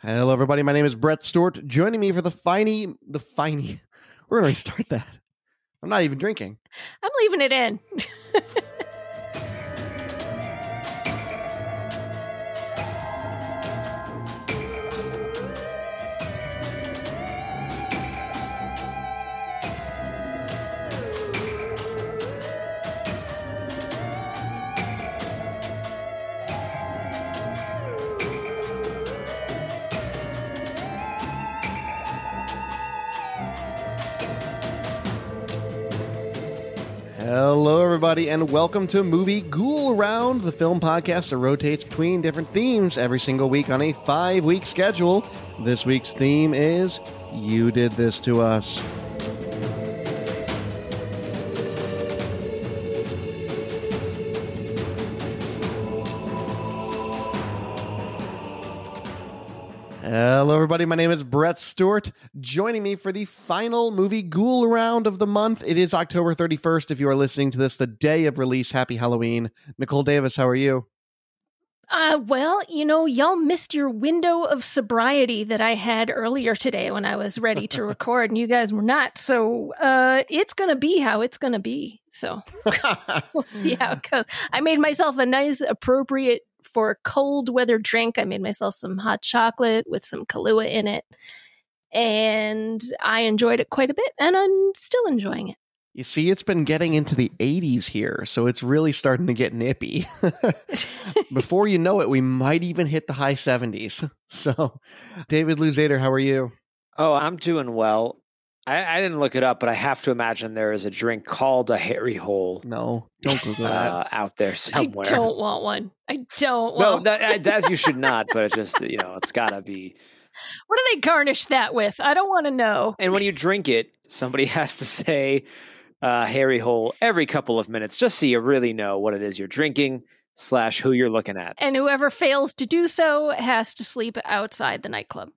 Hello, everybody. My name is Brett Stewart. Joining me for the finey, the finey. We're going to restart that. I'm not even drinking. I'm leaving it in. everybody, and welcome to Movie Ghoul Around, the film podcast that rotates between different themes every single week on a five week schedule. This week's theme is You Did This to Us. Hello, everybody. My name is Brett Stewart. Joining me for the final movie ghoul round of the month. It is October 31st. If you are listening to this the day of release, happy Halloween. Nicole Davis, how are you? Uh, well, you know, y'all missed your window of sobriety that I had earlier today when I was ready to record, and you guys were not. So, uh, it's gonna be how it's gonna be. So we'll see how it goes. I made myself a nice, appropriate for a cold weather drink. I made myself some hot chocolate with some Kahlua in it, and I enjoyed it quite a bit, and I'm still enjoying it. You see, it's been getting into the 80s here, so it's really starting to get nippy. Before you know it, we might even hit the high 70s. So, David Luzader, how are you? Oh, I'm doing well. I, I, didn't look it up, but I have to imagine there is a drink called a hairy Hole. No, don't Google uh, that. out there somewhere. I don't want one. I don't no, want that, as you should not, but it just, you know, it's got to be. What do they garnish that with? I don't want to know. And when you drink it, somebody has to say uh, Harry Hole every couple of minutes, just so you really know what it is you're drinking slash who you're looking at. And whoever fails to do so has to sleep outside the nightclub.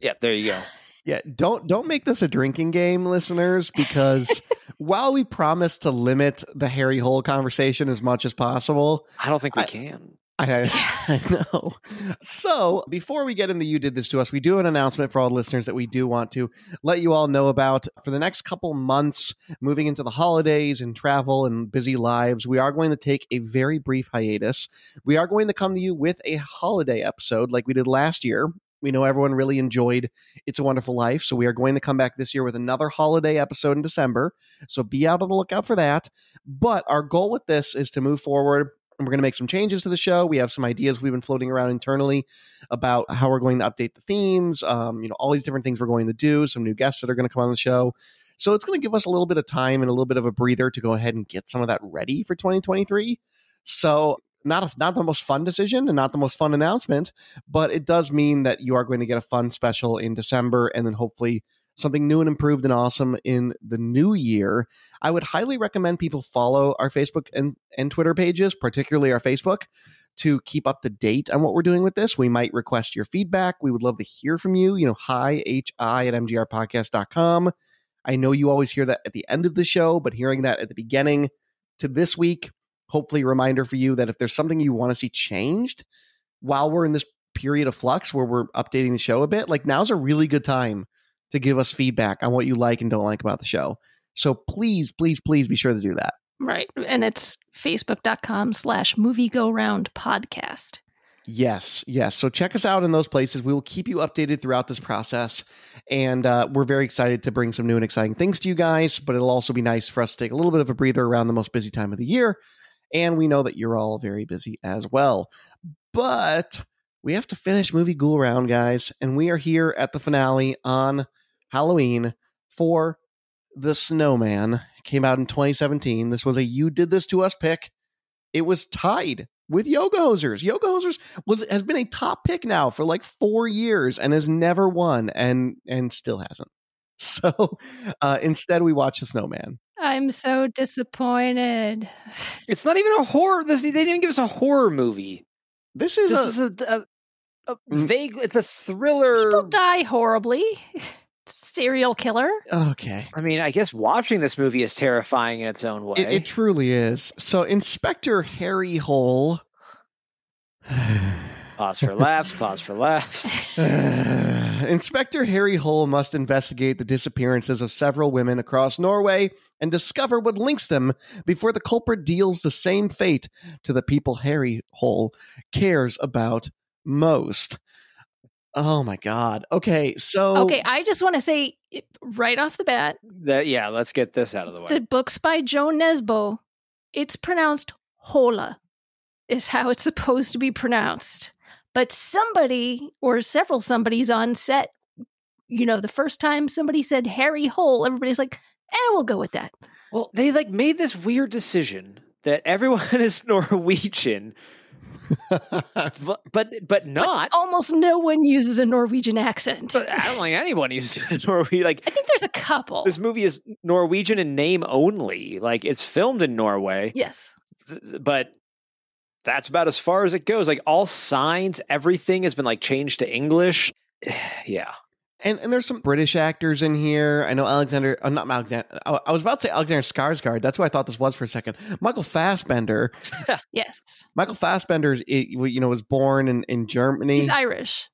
Yep, there you go. Yeah, don't don't make this a drinking game, listeners, because while we promise to limit the Harry Hole conversation as much as possible, I don't think we I, can. I, I, know. So before we get into you did this to us, we do an announcement for all listeners that we do want to let you all know about. For the next couple months, moving into the holidays and travel and busy lives, we are going to take a very brief hiatus. We are going to come to you with a holiday episode like we did last year. We know everyone really enjoyed It's a Wonderful Life. So we are going to come back this year with another holiday episode in December. So be out on the lookout for that. But our goal with this is to move forward and we're going to make some changes to the show. We have some ideas we've been floating around internally about how we're going to update the themes, um, you know, all these different things we're going to do, some new guests that are going to come on the show. So it's going to give us a little bit of time and a little bit of a breather to go ahead and get some of that ready for 2023. So not a, not the most fun decision and not the most fun announcement, but it does mean that you are going to get a fun special in December and then hopefully something new and improved and awesome in the new year. I would highly recommend people follow our Facebook and, and Twitter pages, particularly our Facebook, to keep up to date on what we're doing with this. We might request your feedback. We would love to hear from you. You know, hi, hi at mgrpodcast.com. I know you always hear that at the end of the show, but hearing that at the beginning to this week, hopefully a reminder for you that if there's something you want to see changed while we're in this period of flux where we're updating the show a bit, like now's a really good time to give us feedback on what you like and don't like about the show. So please, please, please be sure to do that. Right. And it's facebook.com slash movie go round podcast. Yes, yes. So check us out in those places. We will keep you updated throughout this process. And uh, we're very excited to bring some new and exciting things to you guys, but it'll also be nice for us to take a little bit of a breather around the most busy time of the year. And we know that you're all very busy as well. But we have to finish movie Ghoul Round, guys. And we are here at the finale on Halloween for The Snowman. It came out in 2017. This was a You Did This To Us pick. It was tied with Yoga Hosers. Yoga Hosers was has been a top pick now for like four years and has never won and and still hasn't. So uh, instead, we watch The Snowman. I'm so disappointed. It's not even a horror. This they didn't even give us a horror movie. This is this a, is a, a, a mm. vague. It's a thriller. People die horribly. Serial killer. okay. I mean, I guess watching this movie is terrifying in its own way. It, it truly is. So, Inspector Harry Hole Pause for laughs. Pause for laughs. Inspector Harry Hull must investigate the disappearances of several women across Norway and discover what links them before the culprit deals the same fate to the people Harry Hull cares about most. Oh my god. Okay, so Okay, I just want to say right off the bat, That yeah. Let's get this out of the way. the books by Jo Nesbø, it's pronounced Hola, is how it's supposed to be pronounced. But somebody or several somebodies on set, you know, the first time somebody said Harry Hole, everybody's like, eh, we'll go with that. Well, they like made this weird decision that everyone is Norwegian, but but, but not. Almost no one uses a Norwegian accent. But I don't think anyone uses a Norwegian. Like I think there's a couple. this movie is Norwegian in name only. Like it's filmed in Norway, yes. but that's about as far as it goes. Like all signs, everything has been like changed to English. yeah. and and there's some British actors in here. I know Alexander, uh, not Alexander. I I was about to say Alexander Skarsgård. That's what I thought this was for a second. Michael Fassbender. Yes. Michael Fassbender, is- you know, was born in in Germany. He's Irish.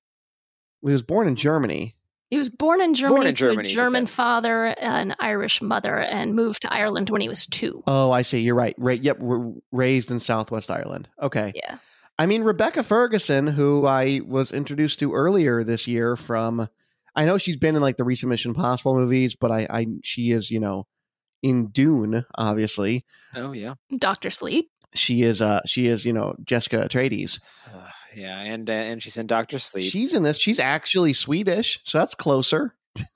he was born in Germany. He was born in Germany, born in to a Germany, German then- father, an Irish mother, and moved to Ireland when he was two. Oh, I see. You're right. Right. Yep. We're raised in Southwest Ireland. Okay. Yeah. I mean, Rebecca Ferguson, who I was introduced to earlier this year from, I know she's been in like the recent Mission Impossible movies, but I, I, she is, you know, in Dune, obviously. Oh yeah. Doctor Sleep. She is, uh, she is, you know, Jessica Atreides. Uh, yeah, and uh, and she's in Doctor Sleep. She's in this. She's actually Swedish, so that's closer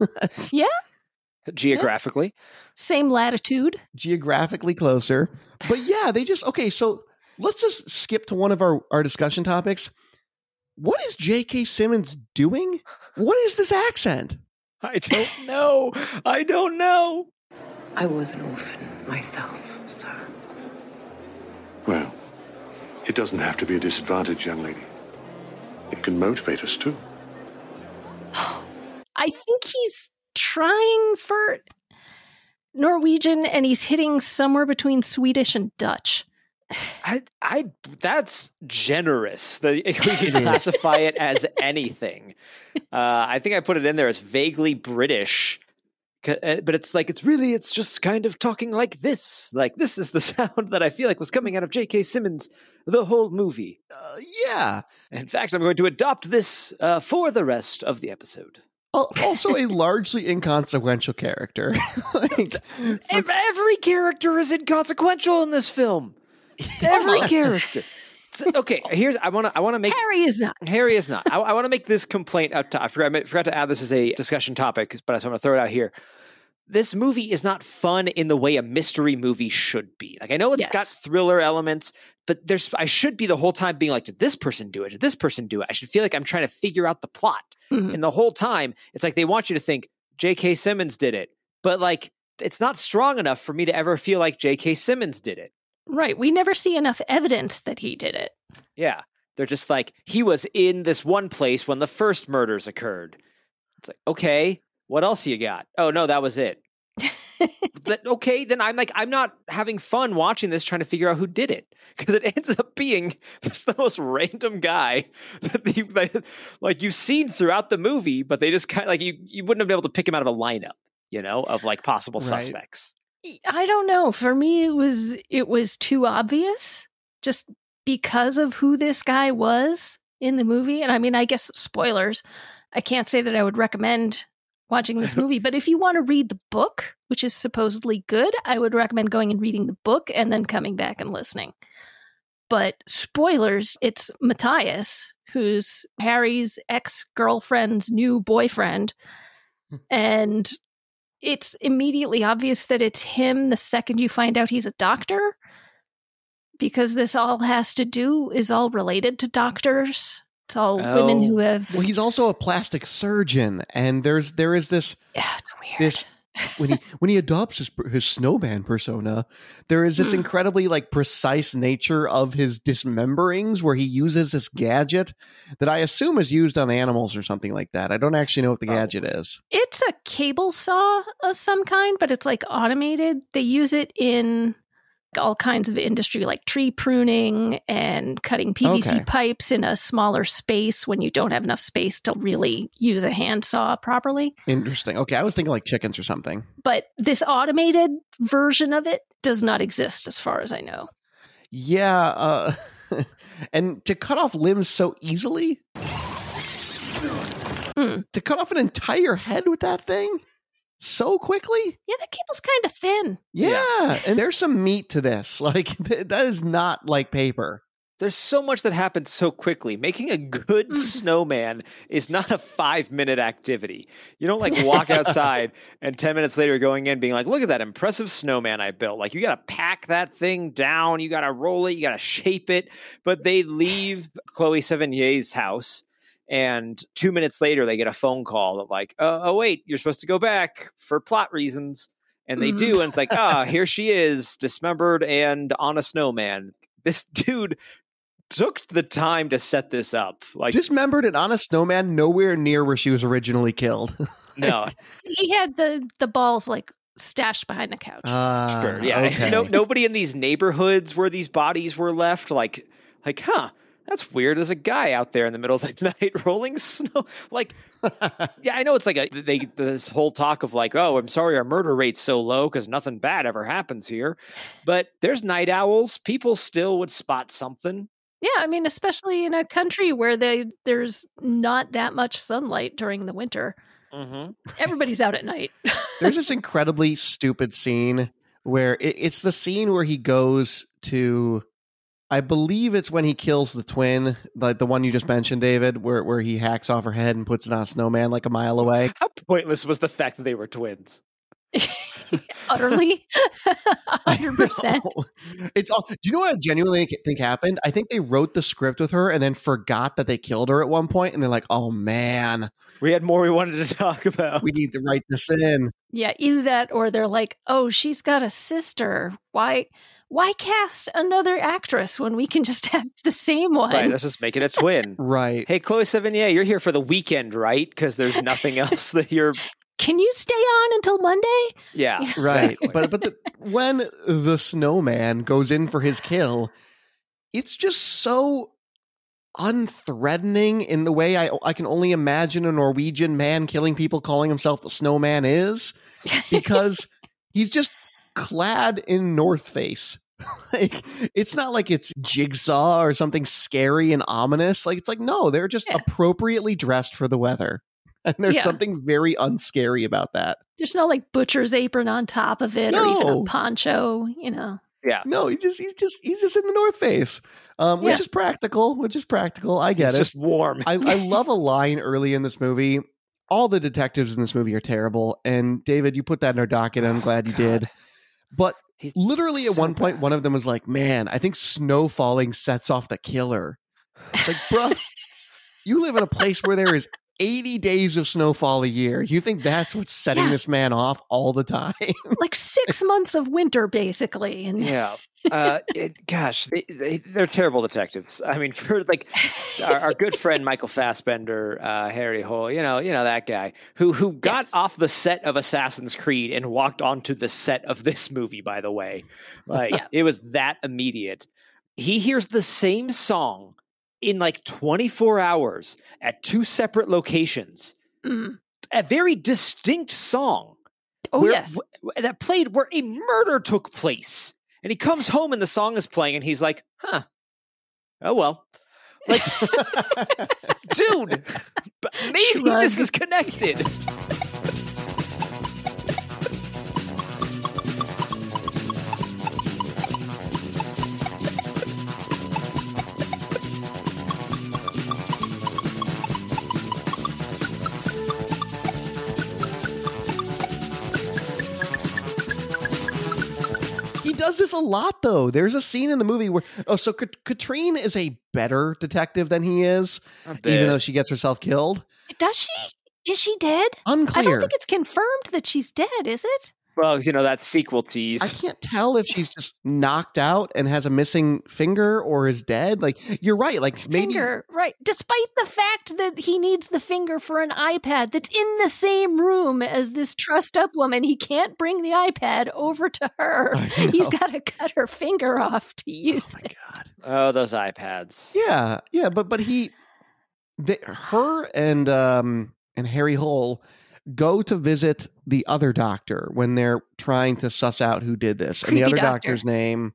yeah. geographically. Same latitude. geographically closer. But yeah, they just okay. So let's just skip to one of our our discussion topics. What is J.K. Simmons doing? What is this accent? I don't know. I don't know. I was an orphan myself, sir. Well, it doesn't have to be a disadvantage, young lady. It can motivate us too. I think he's trying for Norwegian and he's hitting somewhere between Swedish and Dutch. I, I, that's generous. That we can classify it as anything. Uh, I think I put it in there as vaguely British, C- but it's like it's really, it's just kind of talking like this. Like this is the sound that I feel like was coming out of J.K. Simmons the whole movie. Uh, yeah. In fact, I'm going to adopt this uh, for the rest of the episode. Also, a largely inconsequential character. like, Ev- Every character is inconsequential in this film. Every character. Okay, here's I want to I want to make Harry is not. Harry is not. I, I want to make this complaint out. To, I forgot. I forgot to add this as a discussion topic, but I'm going to throw it out here. This movie is not fun in the way a mystery movie should be. Like I know it's got thriller elements, but there's I should be the whole time being like, did this person do it? Did this person do it? I should feel like I'm trying to figure out the plot. Mhm. And the whole time, it's like they want you to think J.K. Simmons did it, but like it's not strong enough for me to ever feel like J.K. Simmons did it. Right. We never see enough evidence that he did it. Yeah. They're just like, he was in this one place when the first murders occurred. It's like, okay, what else you got? Oh, no, that was it. That- okay, then I'm like, I'm not having fun watching this trying to figure out who did it. Because it ends up being just the most random guy that, that like you've seen throughout the movie, but they just kind of like you, you wouldn't have been able to pick him out of a lineup, you know, of like possible Right. suspects. I don't know. For me, it was it was too obvious just because of who this guy was in the movie. And I mean, I guess spoilers. I can't say that I would recommend watching this movie, but if you want to read the book, which is supposedly good, I would recommend going and reading the book and then coming back and listening. But spoilers, it's Matthias, who's Harry's ex girlfriend's new boyfriend. Hmm. and it's immediately obvious that it's him the second you find out he's a doctor because this all has to do is all related to doctors it's all women who Oh. have well, he's also a plastic surgeon, and there's there is this yeah, it's weird. this when he when he adopts his his snowman persona, there is this Hmm. incredibly like precise nature of his dismemberings where he uses this gadget that I assume is used on animals or something like that. I don't actually know what the gadget is. it's a cable saw of some kind but it's like automated they use it in all kinds of industry like tree pruning and cutting PVC Okay. pipes in a smaller space when you don't have enough space to really use a handsaw properly. Interesting. Okay, I was thinking like chickens or something. But this automated version of it does not exist as far as I know. Yeah, uh, and to cut off limbs so easily, Hmm. to cut off an entire head with that thing so quickly. Yeah, that cable's kind of thin. Yeah, and there's some meat to this. Like that is not like paper. There's so much that happens so quickly. Making a good Mm. snowman is not a five minute activity. You don't like walk outside and 10 minutes later going in being like, look at that impressive snowman I built. Like, you got to pack that thing down, you got to roll it, you got to shape it. But they leave Chloe Sevigny's house. And two minutes later, they get a phone call that, like, oh, oh wait, you're supposed to go back for plot reasons. And they Mhm. do. And it's like, ah, here she is, dismembered and on a snowman. This dude took the time to set this up. Like, Dismembered and on a snowman, nowhere near where she was originally killed. no, He had the the balls like stashed behind the couch. Ah, sure, yeah. okay. No, nobody in these neighborhoods where these bodies were left, like, like, huh? That's weird. There's a guy out there in the middle of the night rolling snow. Like, yeah, I know it's like a they this whole talk of like, oh, I'm sorry, our murder rate's so low because nothing bad ever happens here. But there's night owls. People still would spot something. yeah, I mean, especially in a country where they there's not that much sunlight during the winter. Mm-hmm. Everybody's out at night. There's this incredibly stupid scene where it, it's the scene where he goes to I believe it's when he kills the twin, like the one you just mentioned, David, where where he hacks off her head and puts it on a snowman like a mile away. How pointless was the fact that they were twins? Utterly, hundred percent. It's all. Do you know what I genuinely think happened? I think they wrote the script with her and then forgot that they killed her at one point, and they're like, "Oh man, We had more we wanted to talk about. we need to write this in." Yeah, either that or they're like, "Oh, she's got a sister. Why, why cast another actress when we can just have the same one?" Right, let's just make it a twin. Right. Hey, Chloe Sevigny, you're here for the weekend, right? Because there's nothing else that you're. Can you stay on until Monday? Yeah, Yeah. Right. But but the, when the snowman goes in for his kill, it's just so unthreatening in the way I I can only imagine a Norwegian man killing people calling himself the snowman is because he's just clad in North Face. like it's not like it's jigsaw or something scary and ominous. Like it's like no, they're just Yeah. appropriately dressed for the weather. And there's Yeah. something very unscary about that. There's no like butcher's apron on top of it, or even a poncho. You know, yeah. No, he just he's just he's just in the North Face, um, which Yeah. is practical. Which is practical. I get It's it. just warm. I, I love a line early in this movie. All the detectives in this movie are terrible, and David, you put that in our docket. I'm Oh, glad you God. did. But He's literally, at so one point, bad. one of them was like, "Man, I think snow falling sets off the killer." Like, bruh, you live in a place where there is 80 days of snowfall a year. You think that's what's setting Yeah. this man off all the time? like six months of winter, basically. And Yeah. Uh, it, gosh, they, they, they're terrible detectives. I mean, for like our, our good friend Michael Fassbender, uh, Harry Hole, you know, you know that guy who who got Yes. off the set of Assassin's Creed and walked onto the set of this movie. By the way, like Yeah. it was that immediate. He hears the same song in like 24 hours at two separate locations. Mm. A very distinct song oh where- yes, wh- that played where a murder took place. And he comes home and the song is playing, and he's like, huh. Oh well. Like, dude, maybe Shrug. this is connected. Does this a lot, though. There's a scene in the movie where oh, so Kat- Katrine is a better detective than he is, even though she gets herself killed. does she? Is she dead? Unclear. I don't think it's confirmed that she's dead. Is it? Well, you know that sequel tease. I can't tell if she's just knocked out and has a missing finger or is dead. Like you're right. Like maybe Finger, right. Despite the fact that he needs the finger for an iPad that's in the same room as this trussed up woman, he can't bring the iPad over to her. He's got to cut her finger off to Oh use my it. god. Oh, those iPads. Yeah, yeah, but but he, the, her and um and Harry Hole go to visit the other doctor when they're trying to suss out who did this, and the other doctor. doctor's name.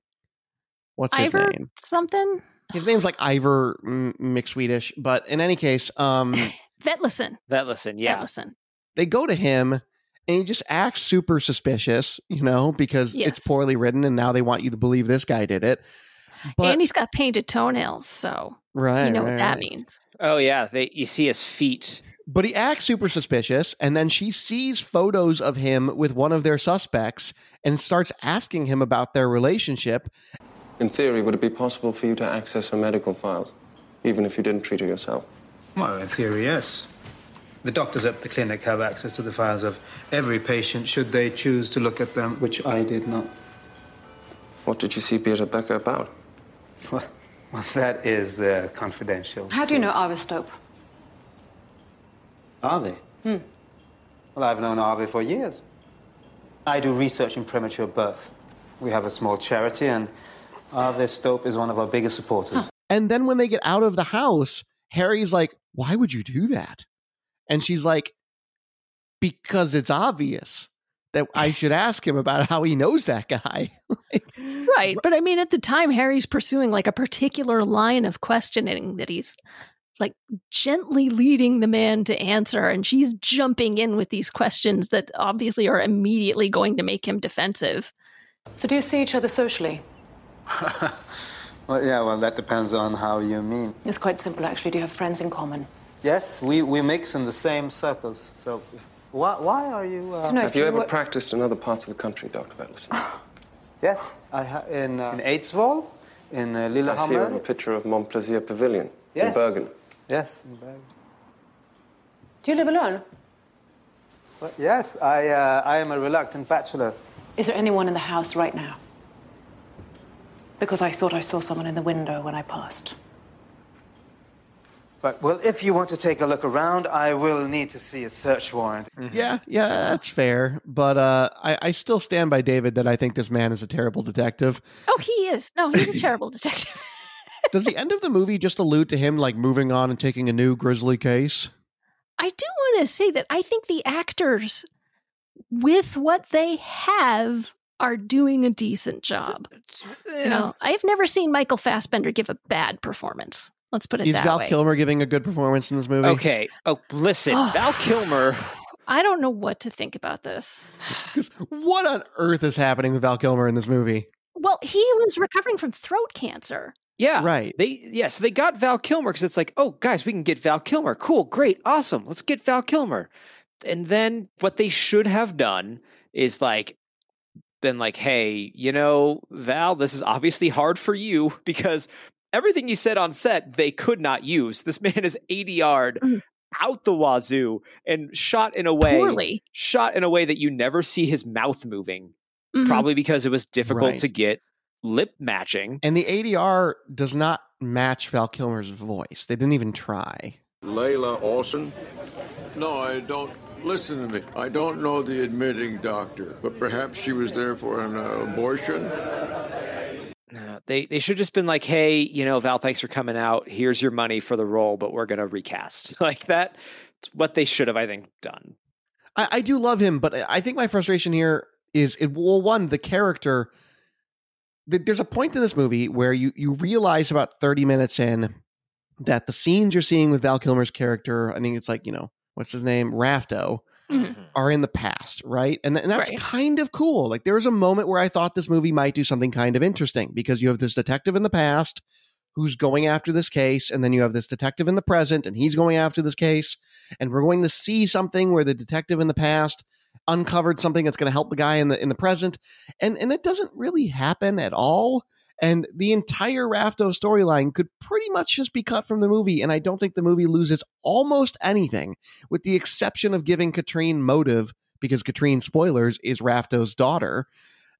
What's his Ivor name? something? His name's like Ivor mm, McSwedish, but in any case, um, Vetlesen. That listen, yeah. Vetlesen. they go to him and he just acts super suspicious, you know, because Yes. it's poorly written, and now they want you to believe this guy did it. But and he's got painted toenails, so right, you know right, what that right. means. Oh yeah, they you see his feet. But he acts super suspicious, and then she sees photos of him with one of their suspects and starts asking him about their relationship. In theory, would it be possible for you to access her medical files, even if you didn't treat her yourself? Well, in theory, yes. The doctors at the clinic have access to the files of every patient should they choose to look at them, which I did not. What did you see Beata Becker about? Well, well that is uh, confidential. How do you know Arve Støp? Arve? Hmm. Well, I've known Arve for years. I do research in premature birth. We have a small charity, and Arve Støp is one of our biggest supporters. And then when they get out of the house, Harry's like, Why would you do that? And she's like, Because it's obvious that I should ask him about how he knows that guy. Like, Right. But I mean, at the time, Harry's pursuing like a particular line of questioning that he's like gently leading the man to answer. And she's jumping in with these questions that obviously are immediately going to make him defensive. So do you see each other socially? Well, yeah, well, that depends on how you mean. It's quite simple, actually. Do you have friends in common? Yes, we, we mix in the same circles. So, if, why, why are you. Uh... Have if you ever were- practiced in other parts of the country, Dr. Vetlesen? Yes, I ha- in, uh, in Eidsvoll, in uh, I see you have a Lillehammer. picture of Montplaisir Pavilion in Bergen. Yes, in Bergen. Do you live alone? Well, yes, I, uh, I am a reluctant bachelor. Is there anyone in the house right now? Because I thought I saw someone in the window when I passed. But, well, if you want to take a look around, I will need to see a search warrant. yeah, yeah, that's fair. But uh, I, I still stand by David that I think this man is a terrible detective. Oh, he is. No, he's a terrible detective. Does the end of the movie just allude to him like moving on and taking a new grisly case? I do want to say that I think the actors, with what they have, are doing a decent job. You know, I've never seen Michael Fassbender give a bad performance. Let's put it Is that Val way. Kilmer giving a good performance in this movie? Okay. Oh, listen, Oh. Val Kilmer. I don't know what to think about this. What on earth is happening with Val Kilmer in this movie? Well, he was recovering from throat cancer. Yeah. Right. They yeah, so they got Val Kilmer because it's like, oh guys, we can get Val Kilmer. Cool, great, awesome. Let's get Val Kilmer. And then what they should have done is like been like, hey, you know, Val, this is obviously hard for you because everything you said on set they could not use. This man is ADR'd Mhm. out the wazoo and shot in a way Poorly. shot in a way that you never see his mouth moving. Mhm. Probably because it was difficult Right. to get lip matching. And the ADR does not match Val Kilmer's voice. They didn't even try. Layla Olson? No, I don't. Listen to me. I don't know the admitting doctor, but perhaps she was there for an uh, abortion. Uh, they they should just been like, hey, you know, Val, thanks for coming out. Here's your money for the role, but we're gonna recast like that. It's what they should have, I think, done. I, I do love him, but I think my frustration here is it, well, one, the character. Th- There's a point in this movie where you you realize about 30 minutes in that the scenes you're seeing with Val Kilmer's character, I think it's like you know what's his name, Rafto, Mhm. are in the past, right? And, th- and that's Right. kind of cool. Like there was a moment where I thought this movie might do something kind of interesting because you have this detective in the past who's going after this case, and then you have this detective in the present, and he's going after this case, and we're going to see something where the detective in the past uncovered something that's going to help the guy in the in the present, and and it doesn't really happen at all. And the entire Rafto storyline could pretty much just be cut from the movie, and I don't think the movie loses almost anything with the exception of giving Katrine motive because Katrine, spoilers, is Rafto's daughter.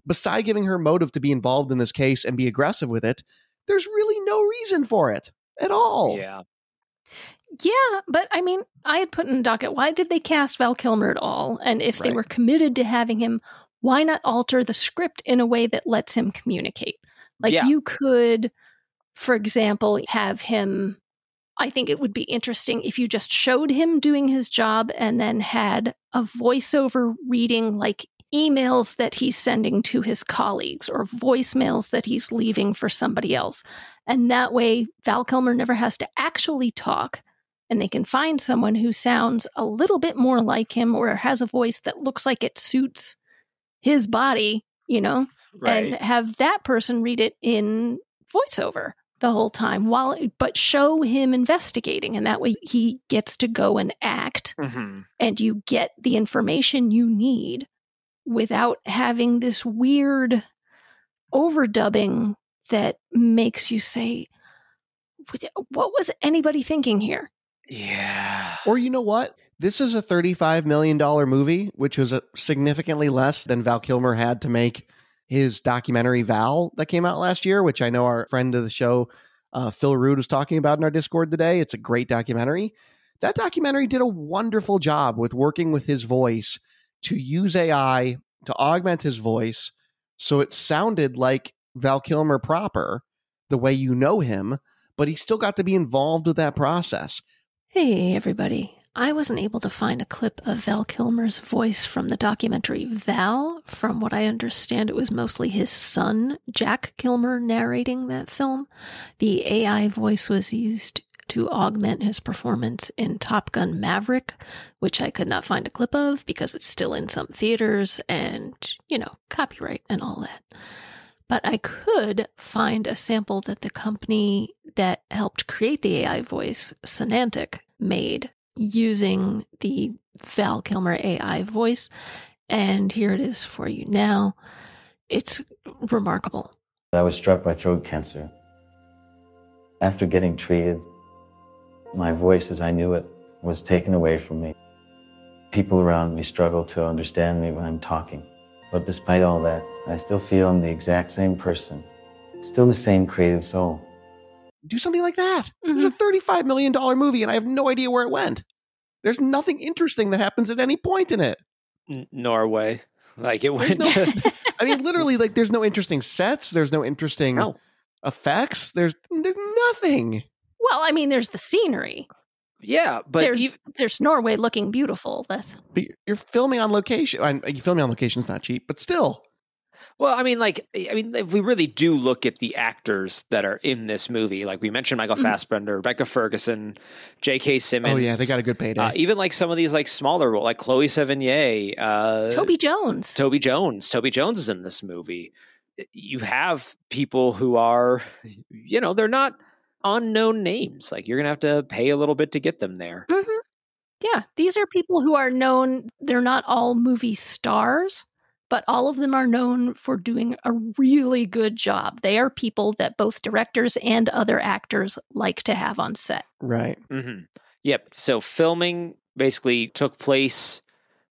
Beside giving her motive to be involved in this case and be aggressive with it, there's really no reason for it at all. Yeah. Yeah, but I mean, I had put in the docket, why did they cast Val Kilmer at all? And if they were committed to having him, why not alter the script in a way that lets him communicate? Like Yeah. you could, for example, have him. I think it would be interesting if you just showed him doing his job and then had a voiceover reading like emails that he's sending to his colleagues or voicemails that he's leaving for somebody else. And that way, Val Kilmer never has to actually talk, and they can find someone who sounds a little bit more like him or has a voice that looks like it suits his body, you know, right. and have that person read it in voiceover the whole time while but show him investigating and that way he gets to go and act hmm and you get the information you need without having this weird overdubbing that makes you say what was anybody thinking here Yeah. Or you know what? This is a $35 million movie, which was significantly less than Val Kilmer had to make his documentary Val that came out last year, which I know our friend of the show, uh, Phil Rude, was talking about in our Discord today. It's a great documentary. That documentary did a wonderful job with working with his voice to use AI to augment his voice so it sounded like Val Kilmer proper, the way you know him, but he still got to be involved with that process. Hey, everybody. I wasn't able to find a clip of Val Kilmer's voice from the documentary Val. From what I understand, it was mostly his son, Jack Kilmer, narrating that film. The AI voice was used to augment his performance in Top Gun Maverick, which I could not find a clip of because it's still in some theaters and, you know, copyright and all that. But I could find a sample that the company that helped create the AI voice, Sonantic, made using the Val Kilmer AI voice. And here it is for you now. It's remarkable. I was struck by throat cancer. After getting treated, my voice as I knew it was taken away from me. People around me struggle to understand me when I'm talking. But despite all that, I still feel I'm the exact same person, still the same creative soul. Do something like that. It's a mm-hmm. $35 million movie, and I have no idea where it went. There's nothing interesting that happens at any point in it. N- Norway. Like it There's went. no, to- I mean, literally, like, there's no interesting sets. There's no interesting No. effects. There's, there's nothing. Well, I mean, there's the scenery. yeah, but there's ev- there's Norway looking beautiful. That's But you're filming on location. I, uh, you filming on location is not cheap, but still. Well, I mean, like, I mean, if we really do look at the actors that are in this movie, like we mentioned, Michael Mhm. Fassbender, Rebecca Ferguson, J.K. Simmons. Oh, yeah, they got a good payday. uh, even like some of these like smaller roles, like Chloe Sevigny, uh, Toby Jones. Toby Jones. Toby Jones is in this movie. You have people who are, you know, they're not unknown names. Like you're gonna have to pay a little bit to get them there. hmm Yeah, these are people who are known. They're not all movie stars, but all of them are known for doing a really good job. They are people that both directors and other actors like to have on set. Right. hmm Yep. So filming basically took place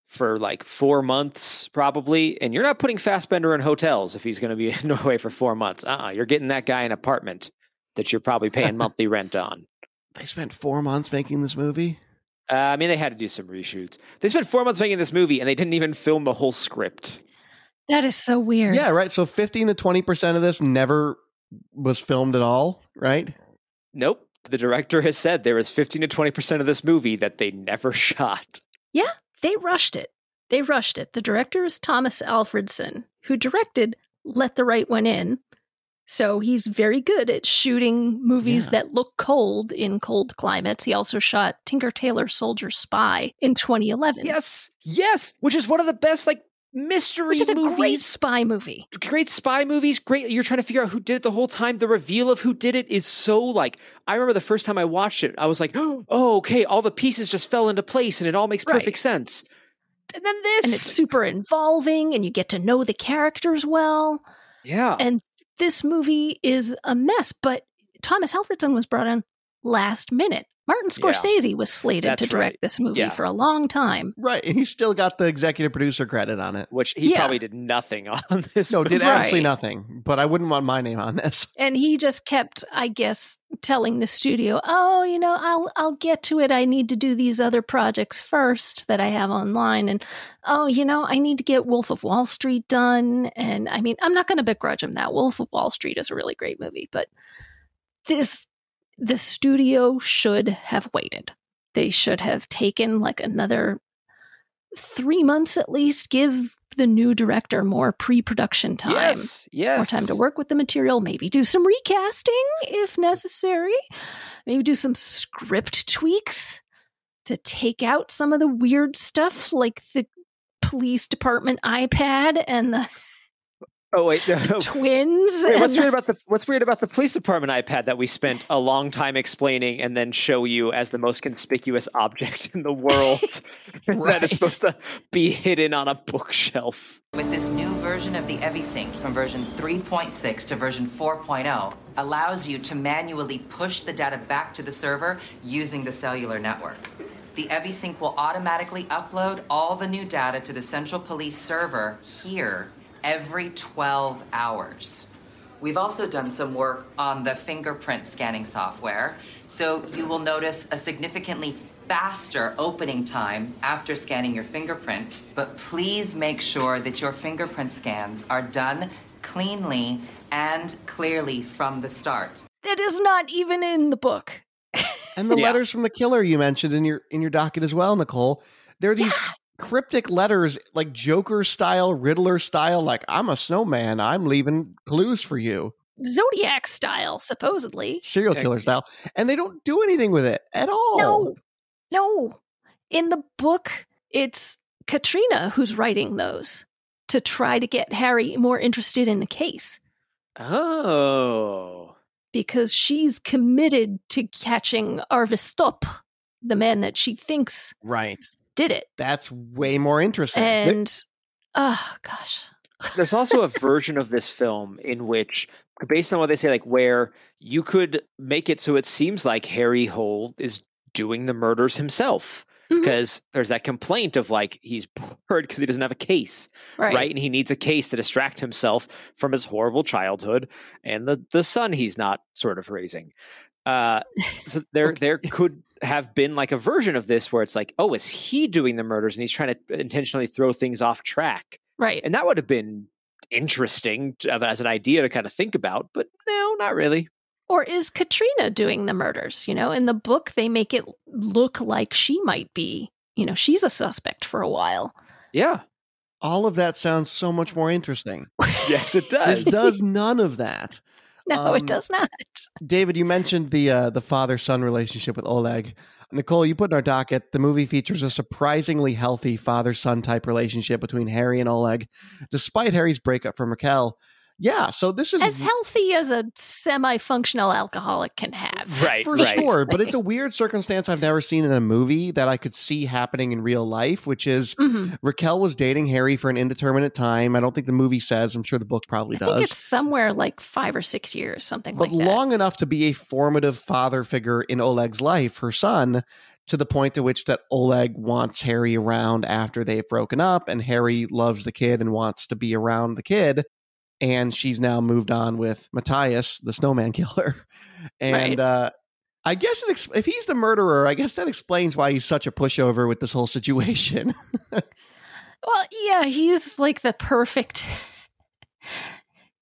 for like four months, probably. And you're not putting Fassbender in hotels if he's going to be in Norway for four months. Uh, uh you're getting that guy an apartment that you're probably paying monthly rent on. They spent four months making this movie. Uh, I mean, they had to do some reshoots. They spent four months making this movie, and they didn't even film the whole script. That is so weird. Yeah, right. So 15 to 20% of this never was filmed at all, right? Nope. The director has said there is 15 to 20% of this movie that they never shot. Yeah, they rushed it. They rushed it. The director is Tomas Alfredson, who directed Let the Right One In. So he's very good at shooting movies Yeah. that look cold in cold climates. He also shot Tinker Tailor Soldier Spy in 2011. Yes, yes, which is one of the best like mystery Which is a great spy movie. great spy movies. Great, you're trying to figure out who did it the whole time. The reveal of who did it is so like. I remember the first time I watched it, I was like, "Oh, okay, all the pieces just fell into place, and it all makes Right. perfect sense." And then this, And it's super involving, and you get to know the characters well. yeah, And this movie is a mess, but Tomas Alfredson was brought in last minute. Martin Yeah. Scorsese was slated That's to direct right. this movie Yeah. for a long time. Right, and he still got the executive producer credit on it. Which he Yeah. probably did nothing on this. No, did Right. absolutely nothing. But I wouldn't want my name on this. And he just kept, I guess, telling the studio, "Oh, you know, I'll I'll get to it. I need to do these other projects first that I have online and oh, you know, I need to get Wolf of Wall Street done." And I mean, I'm not going to begrudge him that. Wolf of Wall Street is a really great movie, but this the studio should have waited. They should have taken like another 3 months at least give the new director more pre-production time Yes, yes. more time to work with the material, maybe do some recasting if necessary, maybe do some script tweaks to take out some of the weird stuff like the police department iPad and the Oh wait, no. twins. Wait, what's and- weird about the what's weird about the police department iPad that we spent a long time explaining and then show you as the most conspicuous object in the world that Right. is supposed to be hidden on a bookshelf. With this new version of the EviSync from version 3.6 to version 4.0 allows you to manually push the data back to the server using the cellular network. The EviSync will automatically upload all the new data to the central police server here every 12 hours. We've also done some work on the fingerprint scanning software, so you will notice a significantly faster opening time after scanning your fingerprint. But please make sure that your fingerprint scans are done cleanly and clearly from the start. that is not even in the book. And the Yeah. letters from the killer you mentioned in your in your docket as well, Nicole. There are these cryptic letters, like Joker style, Riddler style, like I'm a snowman, I'm leaving clues for you, Zodiac style, supposedly. serial killer style, and they don't do anything with it at all. No, no. In the book, it's Katrina who's writing those to try to get Harry more interested in the case Oh. because she's committed to catching Arve Støp, the man that she thinks Right. Did it. That's way more interesting. And, oh, gosh. There's also a version of this film in which, based on what they say, like where you could make it so it seems like Harry Hole is doing the murders himself. Mm-hmm. Because there's that complaint of like he's bored because he doesn't have a case, Right. right. And he needs a case to distract himself from his horrible childhood and the the son he's not sort of raising. Uh, so there there could have been like a version of this where it's like, oh, is he doing the murders and he's trying to intentionally throw things off track? Right. And that would have been interesting to, as an idea to kind of think about, but no, not really. Or is Katrina doing the murders? You know, in the book, they make it look like she might be, you know, she's a suspect for a while. Yeah. all of that sounds so much more interesting. Yes, it does. It does none of that. No, Um, it does not. David, you mentioned the uh, the father son relationship with Oleg. Nicole, you put in our docket the movie features a surprisingly healthy father son type relationship between Harry and Oleg, despite Harry's breakup from Raquel. Yeah, so this is As healthy as a semi functional alcoholic can have. Right, for right. sure, but it's a weird circumstance I've never seen in a movie that I could see happening in real life, which is Mhm. Raquel was dating Harry for an indeterminate time. I don't think the movie says. I'm sure the book probably I think does. it's somewhere like five or six years, something but like that. But long enough to be a formative father figure in Oleg's life, her son, to the point to which that Oleg wants Harry around after they've broken up, and Harry loves the kid and wants to be around the kid. And she's now moved on with Matthias, the snowman killer. And Right. uh, I guess it ex- if he's the murderer, I guess that explains why he's such a pushover with this whole situation. Well, yeah, he's like the perfect.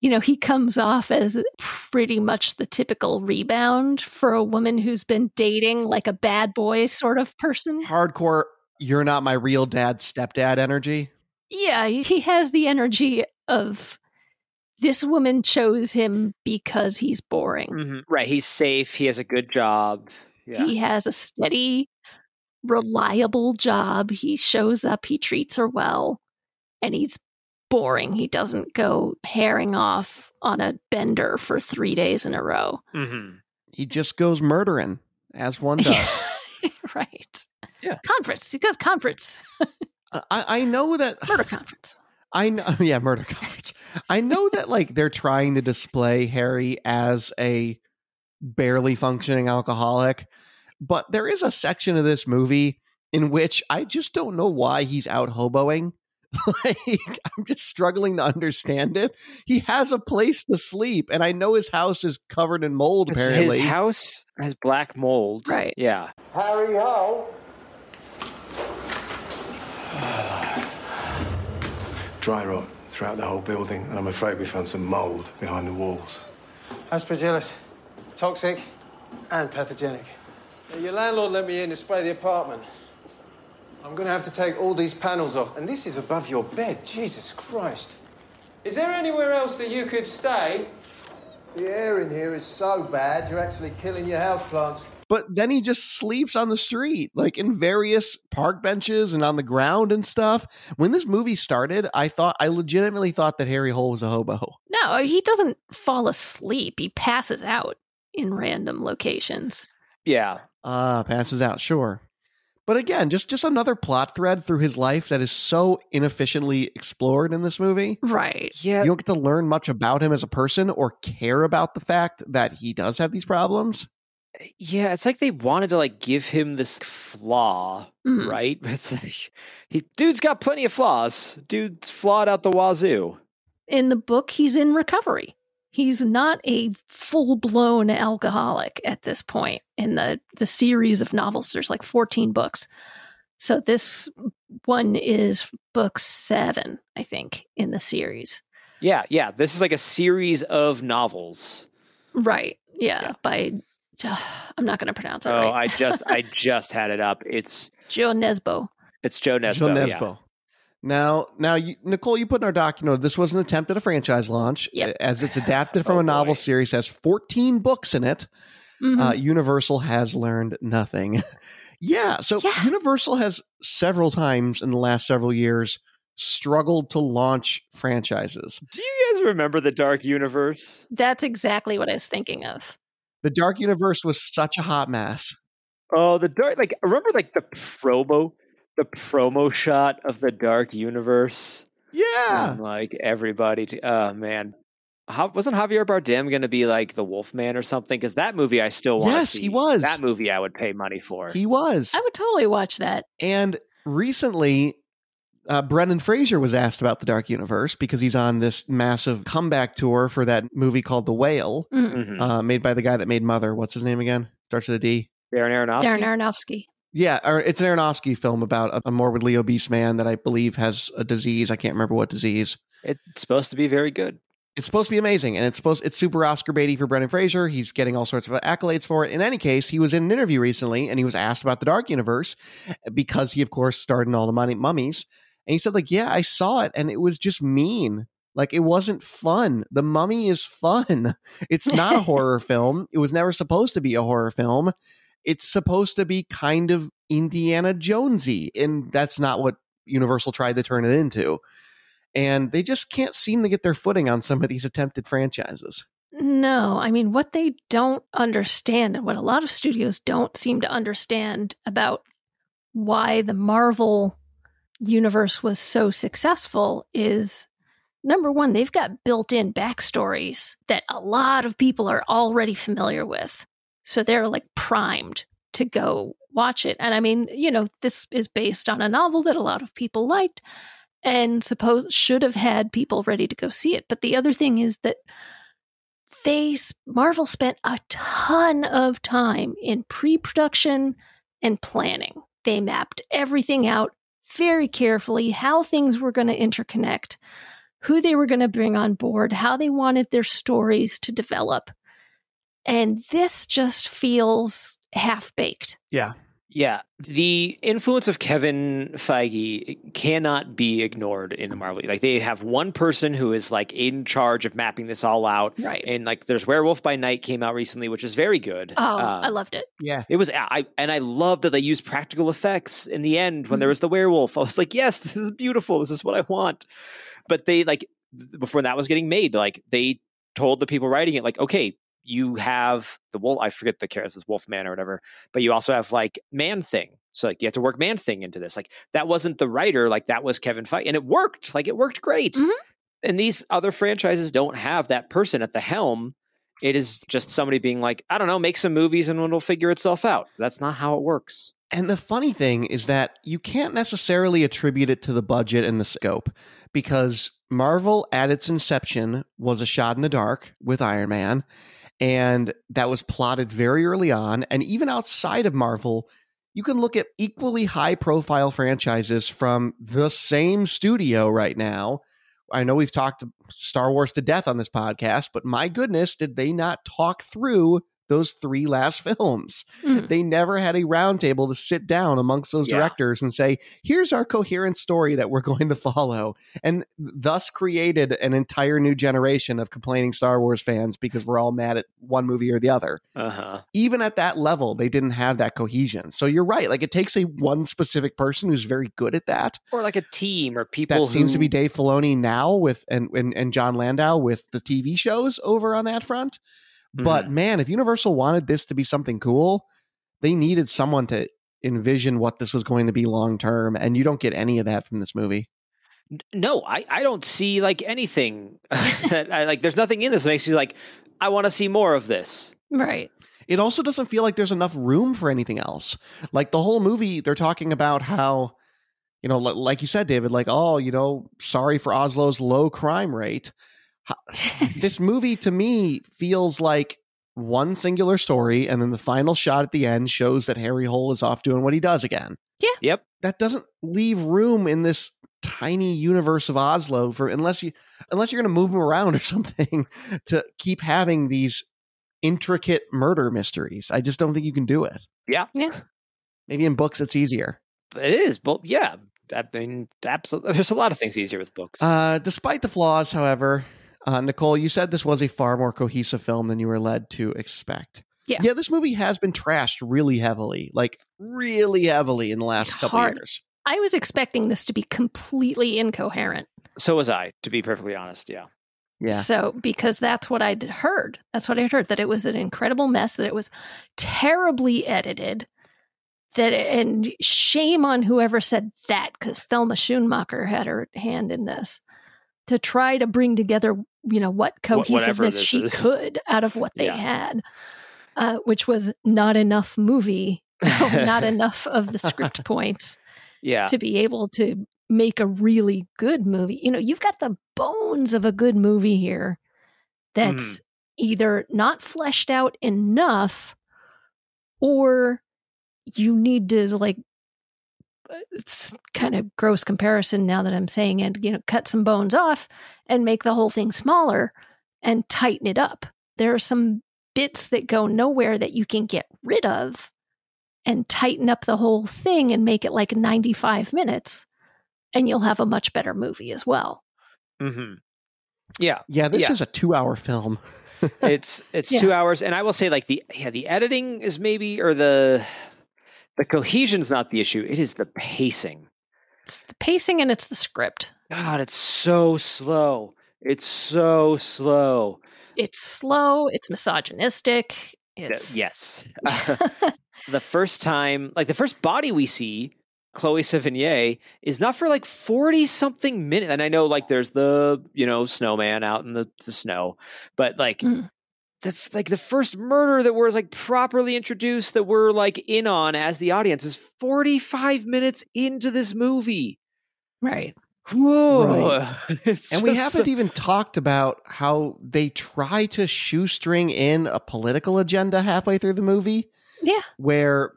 You know, he comes off as pretty much the typical rebound for a woman who's been dating like a bad boy sort of person. Hardcore, you're not my real dad, stepdad energy. Yeah, he has the energy of this woman chose him because he's boring. Mhm. Right. He's safe. He has a good job. Yeah. He has a steady, reliable job. He shows up, he treats her well, and he's boring. He doesn't go herring off on a bender for three days in a row. Mhm. He just goes murdering, as one does. right. Yeah. Conference. He does conference. I, I know that Murder conference. I know, yeah, murder conference. I know that like they're trying to display Harry as a barely functioning alcoholic. But there is a section of this movie in which I just don't know why he's out hoboing. like I'm just struggling to understand it. He has a place to sleep, and I know his house is covered in mold. Apparently, His house has black mold. Right. Yeah. Harry Ho. Dry rot throughout the whole building, and I'm afraid we found some mold behind the walls. Aspergillus. Toxic and pathogenic. Now, Your landlord let me in to spray the apartment. I'm going to have to take all these panels off. And this is above your bed. Jesus Christ. Is there anywhere else that you could stay? The air in here is so bad, you're actually killing your houseplants. But then he just sleeps on the street, like in various park benches and on the ground and stuff. When this movie started, I thought I legitimately thought that Harry Hole was a hobo. No, he doesn't fall asleep. He passes out in random locations. Yeah. Ah, passes out, sure. But again, just just another plot thread through his life that is so inefficiently explored in this movie. Right. Yeah. You don't get to learn much about him as a person or care about the fact that he does have these problems. Yeah, it's like they wanted to like give him this flaw, Mhm. right? It's like he dude's got plenty of flaws. Dude's flawed out the wazoo. In the book, he's in recovery. He's not a full blown alcoholic at this point in the, the series of novels. There's like 14 books. So this one is book seven, I think, in the series. Yeah, yeah. This is like a series of novels. Right. Yeah. By, I'm not going to pronounce it Oh, right. I just I just had it up. It's Jo Nesbø. it's Jo Nesbø. Jo yeah. Nesbø. Now, now, you, Nicole, you put in our doc, you know, this was an attempt at a franchise launch, Yep. as it's adapted from Oh, a novel boy. series, has 14 books in it. Mhm. Uh, Universal has learned nothing. yeah, so Yeah. Universal has several times in the last several years struggled to launch franchises. Do you guys remember the Dark Universe? That's exactly what I was thinking of. The Dark Universe was such a hot mess. Oh, the dark like remember like the promo the promo shot of the Dark Universe? Yeah. And, like everybody to, oh man. How, wasn't Javier Bardem going to be like the Wolfman or something? Because that movie I still want Yes, see. he was. That movie I would pay money for. He was. I would totally watch that. And recently, uh, Brendan Fraser was asked about the Dark Universe because he's on this massive comeback tour for that movie called The Whale, Mhm. Mhm. uh, made by the guy that made Mother. What's his name again? Starts with a D. Darren Aronofsky. Darren Aronofsky. Yeah, it's an Aronofsky film about a, a morbidly obese man that I believe has a disease. I can't remember what disease. It's supposed to be very good. It's supposed to be amazing, and it's supposed it's super Oscar baity for Brendan Fraser. He's getting all sorts of accolades for it. In any case, he was in an interview recently, and he was asked about the Dark Universe because he, of course, starred in all the money mummies. And he said, like, yeah, I saw it, and it was just mean. Like, it wasn't fun. The Mummy is fun. It's not a horror film. It was never supposed to be a horror film. It's supposed to be kind of Indiana Jonesy, and that's not what Universal tried to turn it into and they just can't seem to get their footing on some of these attempted franchises. No, I mean, what they don't understand and what a lot of studios don't seem to understand about why the Marvel universe was so successful is number one, they've got built in backstories that a lot of people are already familiar with. So they're like primed to go watch it. And I mean, you know, this is based on a novel that a lot of people liked and suppose should have had people ready to go see it. But the other thing is that they Marvel spent a ton of time in pre-production and planning. They mapped everything out very carefully, how things were going to interconnect, who they were going to bring on board, how they wanted their stories to develop. And this just feels half-baked. Yeah. Yeah, the influence of Kevin Feige cannot be ignored in the Marvel. Like they have one person who is like in charge of mapping this all out, Right. And like there's Werewolf by Night came out recently, which is very good. Oh, Um, I loved it. Yeah. It was I and I love that they used practical effects in the end when Mm-hmm. there was the werewolf. I was like, yes, this is beautiful. This is what I want. But they like before that was getting made, like they told the people writing it, like, okay, you have the wolf. I forget the character's this Wolfman or whatever, but you also have like Man Thing. So like you have to work Man Thing into this. Like that wasn't the writer, like that was Kevin Feige, and it worked. Like it worked great. Mhm. And these other franchises don't have that person at the helm It is just somebody being like, I don't know, make some movies and it'll figure itself out. That's not how it works. And the funny thing is that you can't necessarily attribute it to the budget and the scope because Marvel at its inception was a shot in the dark with Iron Man. And that was plotted very early on. And even outside of Marvel, you can look at equally high profile franchises from the same studio right now. I know we've talked Star Wars to death on this podcast, but my goodness, did they not talk through those three last films. Mm. They never had a roundtable to sit down amongst those Yeah. directors and say, here's our coherent story that we're going to follow. And thus created an entire new generation of complaining Star Wars fans because we're all mad at one movie or the other. Uh huh. Even at that level, they didn't have that cohesion. So you're right. Like it takes a one specific person who's very good at that. Or like a team or people That seems to be Dave Filoni now with and, and and John Landau with the TV shows over on that front. But mm-hmm. man, if Universal wanted this to be something cool, they needed someone to envision what this was going to be long term, and you don't get any of that from this movie. No, I, I don't see like anything that I like. There's nothing in this that makes me like, I want to see more of this. Right. It also doesn't feel like there's enough room for anything else. Like the whole movie, they're talking about how, you know, like you said, David, like, oh, you know, sorry for Oslo's low crime rate. Ho- this movie to me feels like one singular story, and then the final shot at the end shows that Harry Hole is off doing what he does again. Yeah. Yep. That doesn't leave room in this tiny universe of Oslo for unless you unless you're going to move him around or something to keep having these intricate murder mysteries. I just don't think you can do it. Yeah. Yeah. Maybe in books it's easier. It is, but yeah, I mean, absolutely. There's a lot of things easier with books. Uh, despite the flaws, however, uh, Nicole, you said this was a far more cohesive film than you were led to expect. Yeah. Yeah, this movie has been trashed really heavily, like really heavily in the last couple Hard. years. I was expecting this to be completely incoherent. so was I, to be perfectly honest. Yeah. Yeah. So, because that's what I'd heard. That's what I'd heard that it was an incredible mess, that it was terribly edited. That and shame on whoever said that because Thelma Schoonmaker had her hand in this to try to bring together, you know, what cohesiveness she is. could out of what they Yeah. had, uh, which was not enough movie, not enough of the script points Yeah. to be able to make a really good movie. You know, you've got the bones of a good movie here that's either not fleshed out enough or you need to like it's kind of gross comparison now that I'm saying it, you know, cut some bones off and make the whole thing smaller and tighten it up. There are some bits that go nowhere that you can get rid of and tighten up the whole thing and make it like 95 minutes and you'll have a much better movie as well. hmm Yeah. Yeah, this Yeah. is a two hour film. it's it's Yeah. two hours and i will say like the yeah the editing is maybe or the the cohesion's not the issue it is the pacing It's the pacing and it's the script. god it's so slow it's so slow It's slow, it's misogynistic. It's yes the first time like the first body we see chloe sevigny is not for like 40 something minutes and i know like there's the you know snowman out in the, the snow but like Mm. The like the first murder that we're like properly introduced that we're like in on as the audience is 45 minutes into this movie right. whoa It's and we haven't so- even talked about how they try to shoestring in a political agenda halfway through the movie. Yeah. where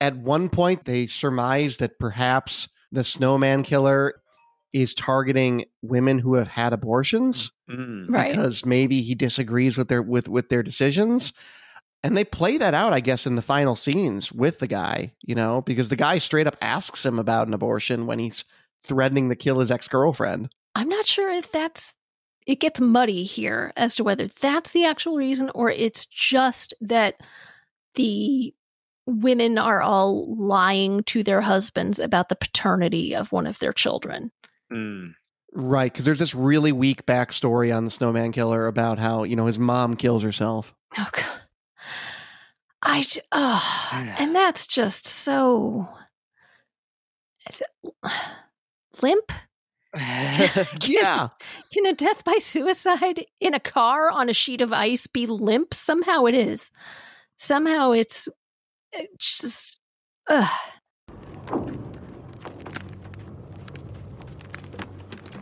at one point they surmise that perhaps the snowman killer is targeting women who have had abortions Mm. Right. because maybe he disagrees with their with with their decisions and they play that out i guess in the final scenes with the guy you know because the guy straight up asks him about an abortion when he's threatening to kill his ex-girlfriend I'm not sure if that's it gets muddy here as to whether that's the actual reason or it's just that the women are all lying to their husbands about the paternity of one of their children. Mm. right because there's this really weak backstory on the snowman killer about how you know his mom kills herself Oh god. I oh, and that's just so limp. yeah. Can a death by suicide in a car on a sheet of ice be limp? Somehow it is. Somehow it's, it's just. Ugh.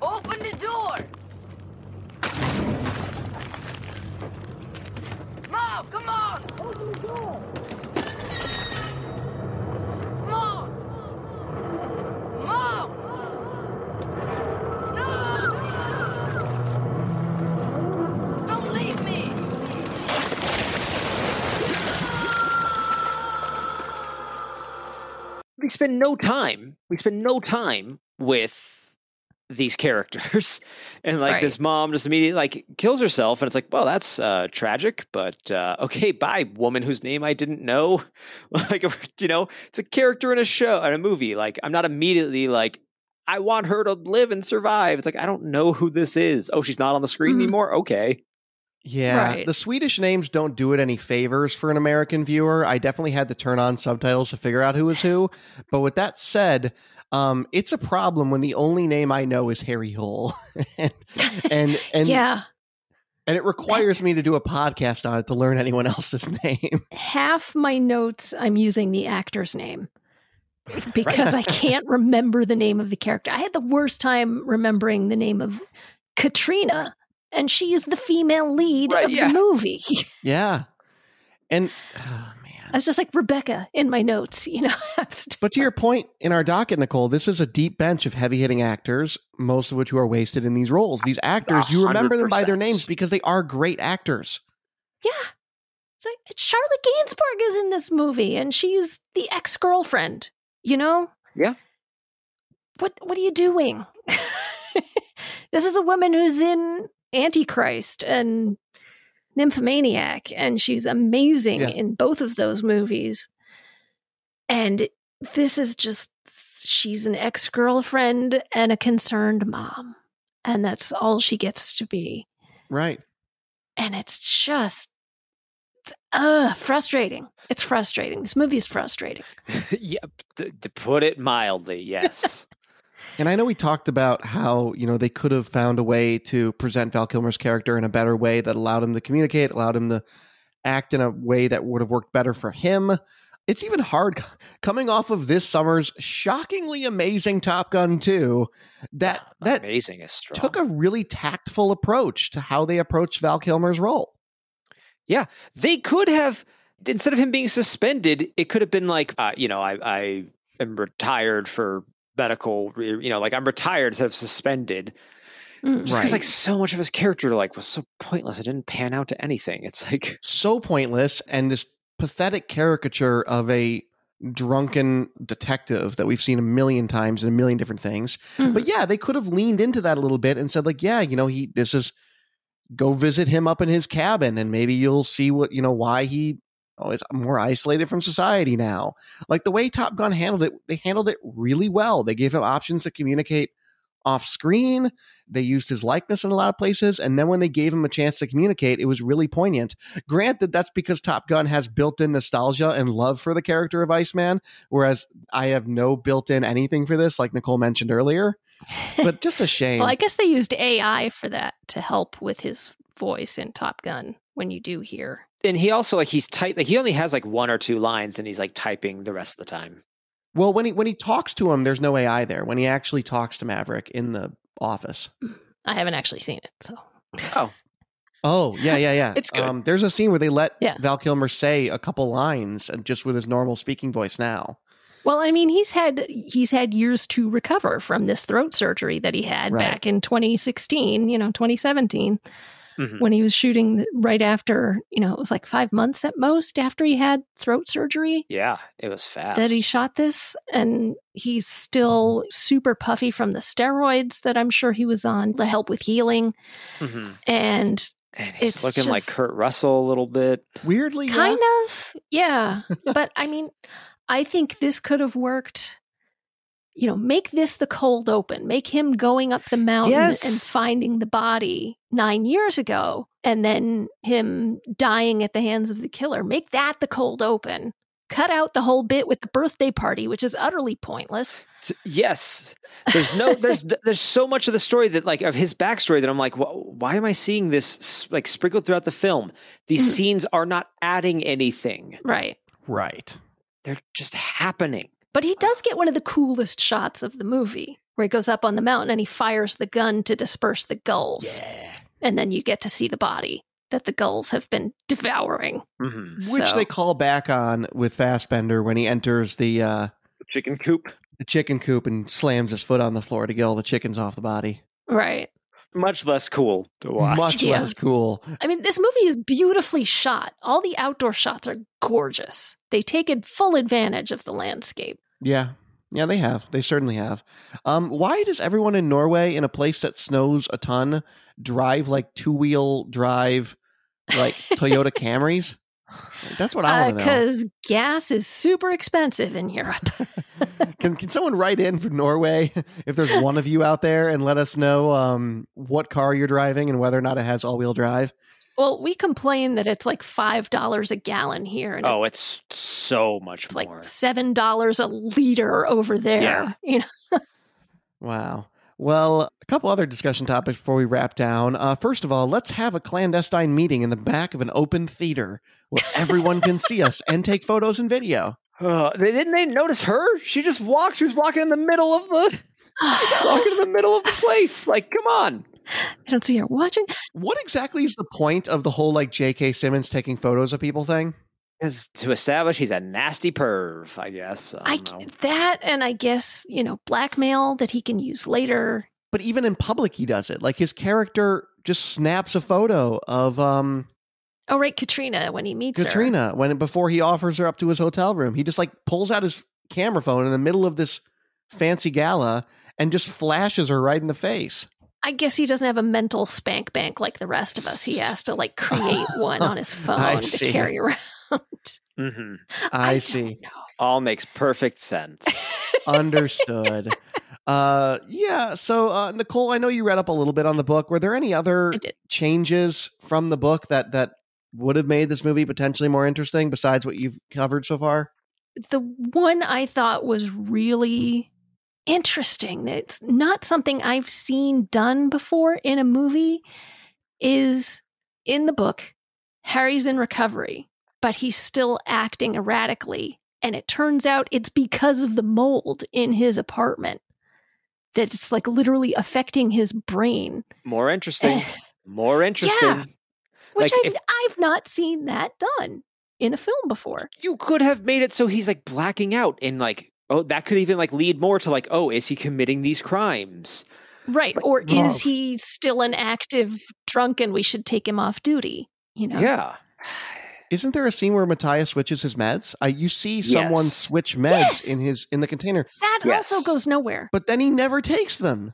Open the door! Mom, come on! Open the door! Mom! Mom! No! Don't leave me! we spend no time. We spend no time with these characters, and like Right. this mom just immediately like kills herself, and it's like, well, that's uh, tragic, but uh, okay, bye, woman whose name I didn't know. like, you know, it's a character in a show in a movie. Like, I'm not immediately like. I want her to live and survive. It's like I don't know who this is. Oh, she's not on the screen Mhm. anymore. Okay. Yeah, Right. the Swedish names don't do it any favors for an American viewer. I definitely had to turn on subtitles to figure out who was who. But with that said, um, it's a problem when the only name I know is Harry Hull, and and and, yeah. and it requires me to do a podcast on it to learn anyone else's name. Half my notes, I'm using the actor's name because I can't remember the name of the character. I had the worst time remembering the name of Katrina, and she is the female lead Right, of yeah. the movie. Yeah, and man. I was just like Rebecca in my notes, you know. But to your point in our docket, Nicole, this is a deep bench of heavy hitting actors, most of which who are wasted in these roles. These actors, you remember them by their names because they are great actors. yeah. It's like it's Charlotte Gainsbourg is in this movie, and she's the ex girlfriend. You know, Yeah. what what are you doing? this is a woman who's in Antichrist and Nymphomaniac, and she's amazing Yeah. in both of those movies. And this is just she's an ex girlfriend and a concerned mom, and that's all she gets to be. Right. And it's just uh frustrating. It's frustrating. This movie is frustrating. yeah, to, to put it mildly, yes. And I know we talked about how, you know, they could have found a way to present Val Kilmer's character in a better way that allowed him to communicate, allowed him to act in a way that would have worked better for him. It's even hard coming off of this summer's shockingly amazing Top Gun 2 that that Amazing is strong. took a really tactful approach to how they approached Val Kilmer's role. Yeah, they could have instead of him being suspended, it could have been like, uh, you know, I I am retired for medical, you know, like I'm retired instead of suspended. Mm. Just because Right. like so much of his character like was so pointless, it didn't pan out to anything. It's like So pointless and this pathetic caricature of a drunken detective that we've seen a million times in a million different things. Mhm. But yeah, they could have leaned into that a little bit and said, like, yeah, you know, he this is go visit him up in his cabin and maybe you'll see what, you know, why he oh, is more isolated from society now. Like the way Top Gun handled it, they handled it really well. They gave him options to communicate off screen. They used his likeness in a lot of places. And then when they gave him a chance to communicate, it was really poignant. Granted, that's because Top Gun has built in nostalgia and love for the character of Iceman, whereas I have no built in anything for this, like Nicole mentioned earlier. But just a shame. Well, I guess they used AI for that to help with his voice in Top Gun when you do hear. And he also like he's type like he only has like one or two lines and he's like typing the rest of the time. well, when he when he talks to him, there's no AI there. When he actually talks to Maverick in the office. I haven't actually seen it, so Oh, Oh, yeah, yeah, yeah. It's good. Um, there's a scene where they let Yeah. Val Kilmer say a couple lines and just with his normal speaking voice now. Well, I mean, he's had he's had years to recover from this throat surgery that he had Right. back in 2016, you know, 2017 Mhm. when he was shooting right after, you know, it was like 5 months at most after he had throat surgery yeah, it was fast. that he shot this and he's still super puffy from the steroids that I'm sure he was on to help with healing Mhm. and And he's it's looking like Kurt Russell a little bit. Weirdly, yeah. Kind of, yeah. but I mean, I think this could have worked. You know, make this the cold open. Make him going up the mountain Yes. and finding the body nine years ago, and then him dying at the hands of the killer. Make that the cold open. cut out the whole bit with the birthday party, which is utterly pointless. Yes, there's no, there's, there's so much of the story that like of his backstory that I'm like, wh- why am I seeing this like sprinkled throughout the film? These Mhm. scenes are not adding anything; Right. Right. they're just happening. But he does get one of the coolest shots of the movie where he goes up on the mountain and he fires the gun to disperse the gulls. And then you get to see the body that the gulls have been devouring. Mm-hmm. Which they call back on with Fassbender when he enters the uh, Chicken coop. the chicken coop and slams his foot on the floor to get all the chickens off the body. Right. Much less cool to watch. Much Yeah. less cool. I mean, this movie is beautifully shot. All the outdoor shots are gorgeous. They take full advantage of the landscape. Yeah. Yeah, they have. They certainly have. Um, why does everyone in Norway, in a place that snows a ton, drive like two wheel drive, like Toyota Camrys? That's what I want to know. Because gas is super expensive in Europe. Can can someone write in from Norway if there's one of you out there and let us know um, what car you're driving and whether or not it has all wheel drive? Well, we complain that it's like $5 a gallon here. And Oh, it's so much it's more. like $7 a liter over there. Yeah. You know? Wow. Well, a couple other discussion topics before we wrap down. Uh, first of all, let's have a clandestine meeting in the back of an open theater where everyone can see us and take photos and video. Uh, they didn't they notice her? She just walked. She was walking in the middle of the walking in the middle of the place. Like, come on. I don't see her watching. What exactly is the point of the whole like J.K. Simmons taking photos of people thing? Is to establish he's a nasty perv, I guess. I I, don't know. that and I guess, you know, blackmail that he can use later. But even in public, he does it. Like his character just snaps a photo of um, Oh, right, Katrina when he meets her. Katrina when before he offers her up to his hotel room. He just like pulls out his camera phone in the middle of this fancy gala and just flashes her right in the face. I guess he doesn't have a mental spank bank like the rest of us. He has to like create one on his phone to see. carry around. hmm I, see. All makes perfect sense. Understood. uh yeah, so uh Nicole, I know you read up a little bit on the book. Were there any other changes from the book that that would have made this movie potentially more interesting besides what you've covered so far? The one I thought was really interesting, It's not something I've seen done before in a movie, is in the book, Harry's in recovery, but he's still acting erratically. And it turns out it's because of the mold in his apartment that it's like literally affecting his brain. More interesting. More interesting. Yeah. Which Like, I've, if- I've not seen that done in a film before. You could have made it so he's like blacking out and like oh that could even like lead more to like oh is he committing these crimes? Right. Or Oh. is he still an active drunk and we should take him off duty? You know? Yeah. Isn't there a scene where Matthias switches his meds? I you see someone Yes. switch meds Yes. in his in the container, That Yes. also goes nowhere. but then he never takes them.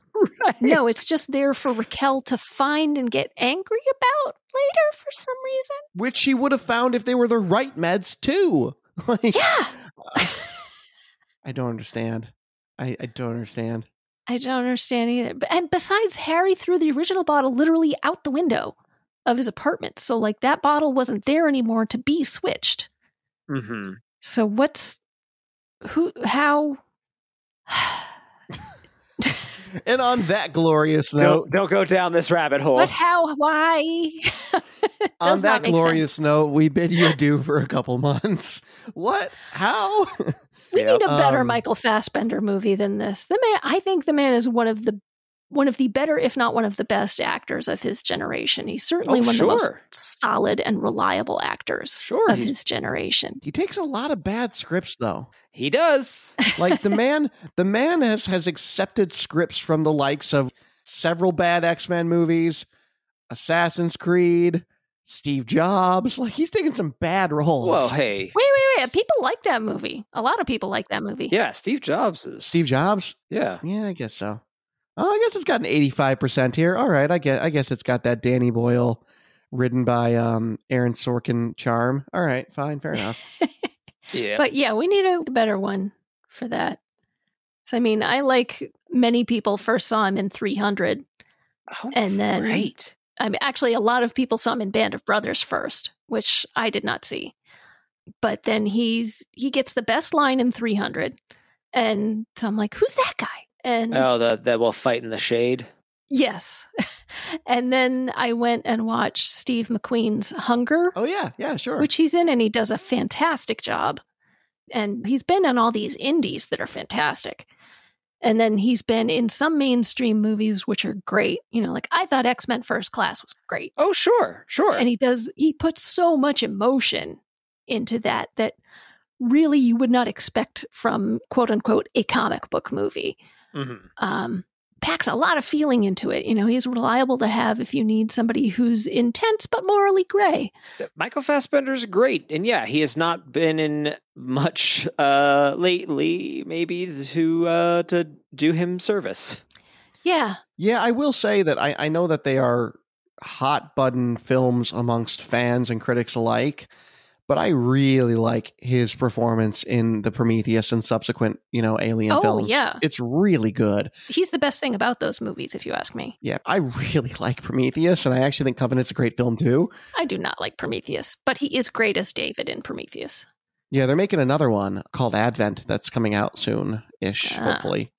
No, it's just there for Rakel to find and get angry about later for some reason. Which she would have found if they were the right meds too. Like, Yeah. Uh, I don't understand. I, I don't understand. I don't understand either. And besides, Harry threw the original bottle literally out the window of his apartment. So, like, that bottle wasn't there anymore to be switched. Mm-hmm. So, what's who, how? And on that glorious note, don't go down this rabbit hole. What, how, why? On that not make glorious note, we bid you adieu for a couple months. What? How? sense. We need a better Um, Michael Fassbender movie than this. The man, I think, the man is one of the one of the better, if not one of the best actors of his generation. He's certainly Oh, one of the most solid and reliable actors Sure, of his generation. he takes a lot of bad scripts though. He does. Like the man, the man has has accepted scripts from the likes of several bad X Men movies, Assassin's Creed, Steve Jobs. Like he's taking some bad roles. Well, hey. Wait, wait, wait! People like that movie. A lot of people like that movie. Yeah, Steve Jobs is Steve Jobs. Yeah. Yeah, I guess so. Oh, I guess it's got an eighty-five percent here. All right, I get. I guess it's got that Danny Boyle, written by um Aaron Sorkin charm. All right, fine, fair enough. Yeah. But yeah, we need a better one for that. So I mean, I like many people first saw him in 300, oh, and then right. I mean, actually, a lot of people saw him in Band of Brothers first, which I did not see. but then he's he gets the best line in 300 and so i'm like who's that guy and Oh, the that will fight in the shade. yes and then i went and watched steve mcqueen's hunger Oh yeah, yeah, sure. which he's in and he does a fantastic job and he's been in all these indies that are fantastic and then he's been in some mainstream movies which are great you know like i thought x-men first class was great Oh, sure, sure. and he does he puts so much emotion into that that really you would not expect from quote unquote a comic book movie Mhm. um packs a lot of feeling into it you know he's reliable to have if you need somebody who's intense but morally gray Michael Fassbender's great, and yeah, he has not been in much uh lately. Maybe to uh to do him service. yeah Yeah, I will say that I, I know that they are hot button films amongst fans and critics alike, but I really like his performance in the Prometheus and subsequent, you know, Alien Oh, films. yeah. It's really good. he's the best thing about those movies if you ask me Yeah, I really like Prometheus, and I actually think Covenant's a great film too. i do not like prometheus but he is great as david in prometheus Yeah, they're making another one called Advent that's coming out soon ish, Ah. hopefully.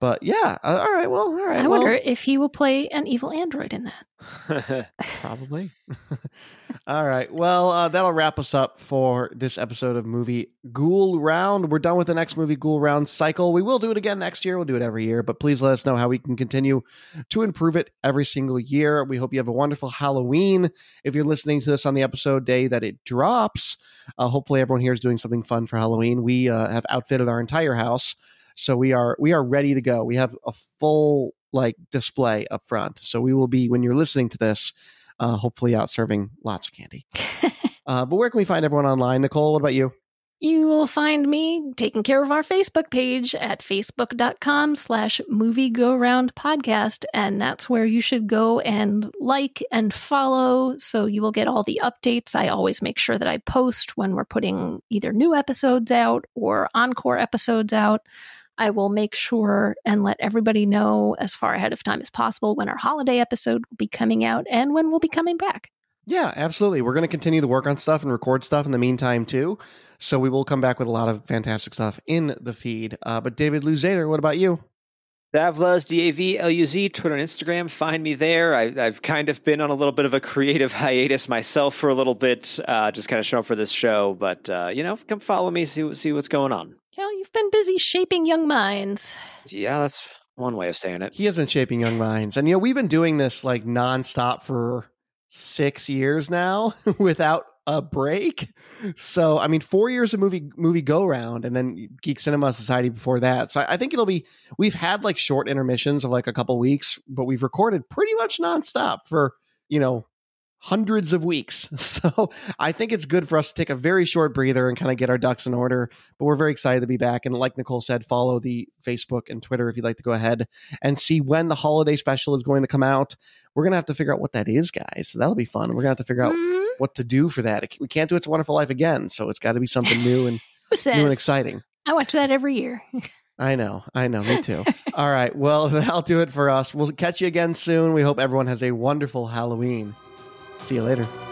But yeah, uh, all right, well, all right. i well, wonder if he will play an evil android in that Probably. All right. Well, uh, that'll wrap us up for this episode of Movie Ghoul Round. We're done with the next Movie Ghoul Round cycle. We will do it again next year. We'll do it every year, but please let us know how we can continue to improve it every single year. We hope you have a wonderful Halloween. If you're listening to this on the episode day that it drops, uh, hopefully everyone here is doing something fun for Halloween. We uh, have outfitted our entire house, so we are we are ready to go. We have a full like display up front. So we will be when you're listening to this uh, hopefully out serving lots of candy. uh, but where can we find everyone online? Nicole, what about you? You will find me taking care of our Facebook page at facebook.com slash movie go round podcast. And that's where you should go and like and follow so you will get all the updates. I always make sure that I post when we're putting either new episodes out or encore episodes out. I will make sure and let everybody know as far ahead of time as possible when our holiday episode will be coming out and when we'll be coming back. Yeah, absolutely. We're going to continue to work on stuff and record stuff in the meantime, too. So we will come back with a lot of fantastic stuff in the feed. Uh, but David Luzader, what about you? Davluz, D A V L U Z, Twitter and Instagram. Find me there. I, I've kind of been on a little bit of a creative hiatus myself for a little bit, uh, just kind of show up for this show. But, uh, you know, come follow me, see, see what's going on. Cal, you've been busy shaping young minds. Yeah, that's one way of saying it. He has been shaping young minds. And, you know, we've been doing this like nonstop for six years now without a break. So, I mean, four years of movie movie go round, and then Geek Cinema Society before that. So, I think it'll be. We've had like short intermissions of like a couple weeks, but we've recorded pretty much nonstop for you know hundreds of weeks. So, I think it's good for us to take a very short breather and kind of get our ducks in order. But we're very excited to be back. And like Nicole said, follow the Facebook and Twitter if you'd like to go ahead and see when the holiday special is going to come out. We're gonna have to figure out what that is, guys. So that'll be fun. We're gonna have to figure out mm-hmm. what to do for that. We can't do It's a Wonderful Life again, so it's got to be something new and new and exciting. I watch that every year. I know, I know, me too. All right, well, that'll do it for us. We'll catch you again soon. We hope everyone has a wonderful Halloween. See you later.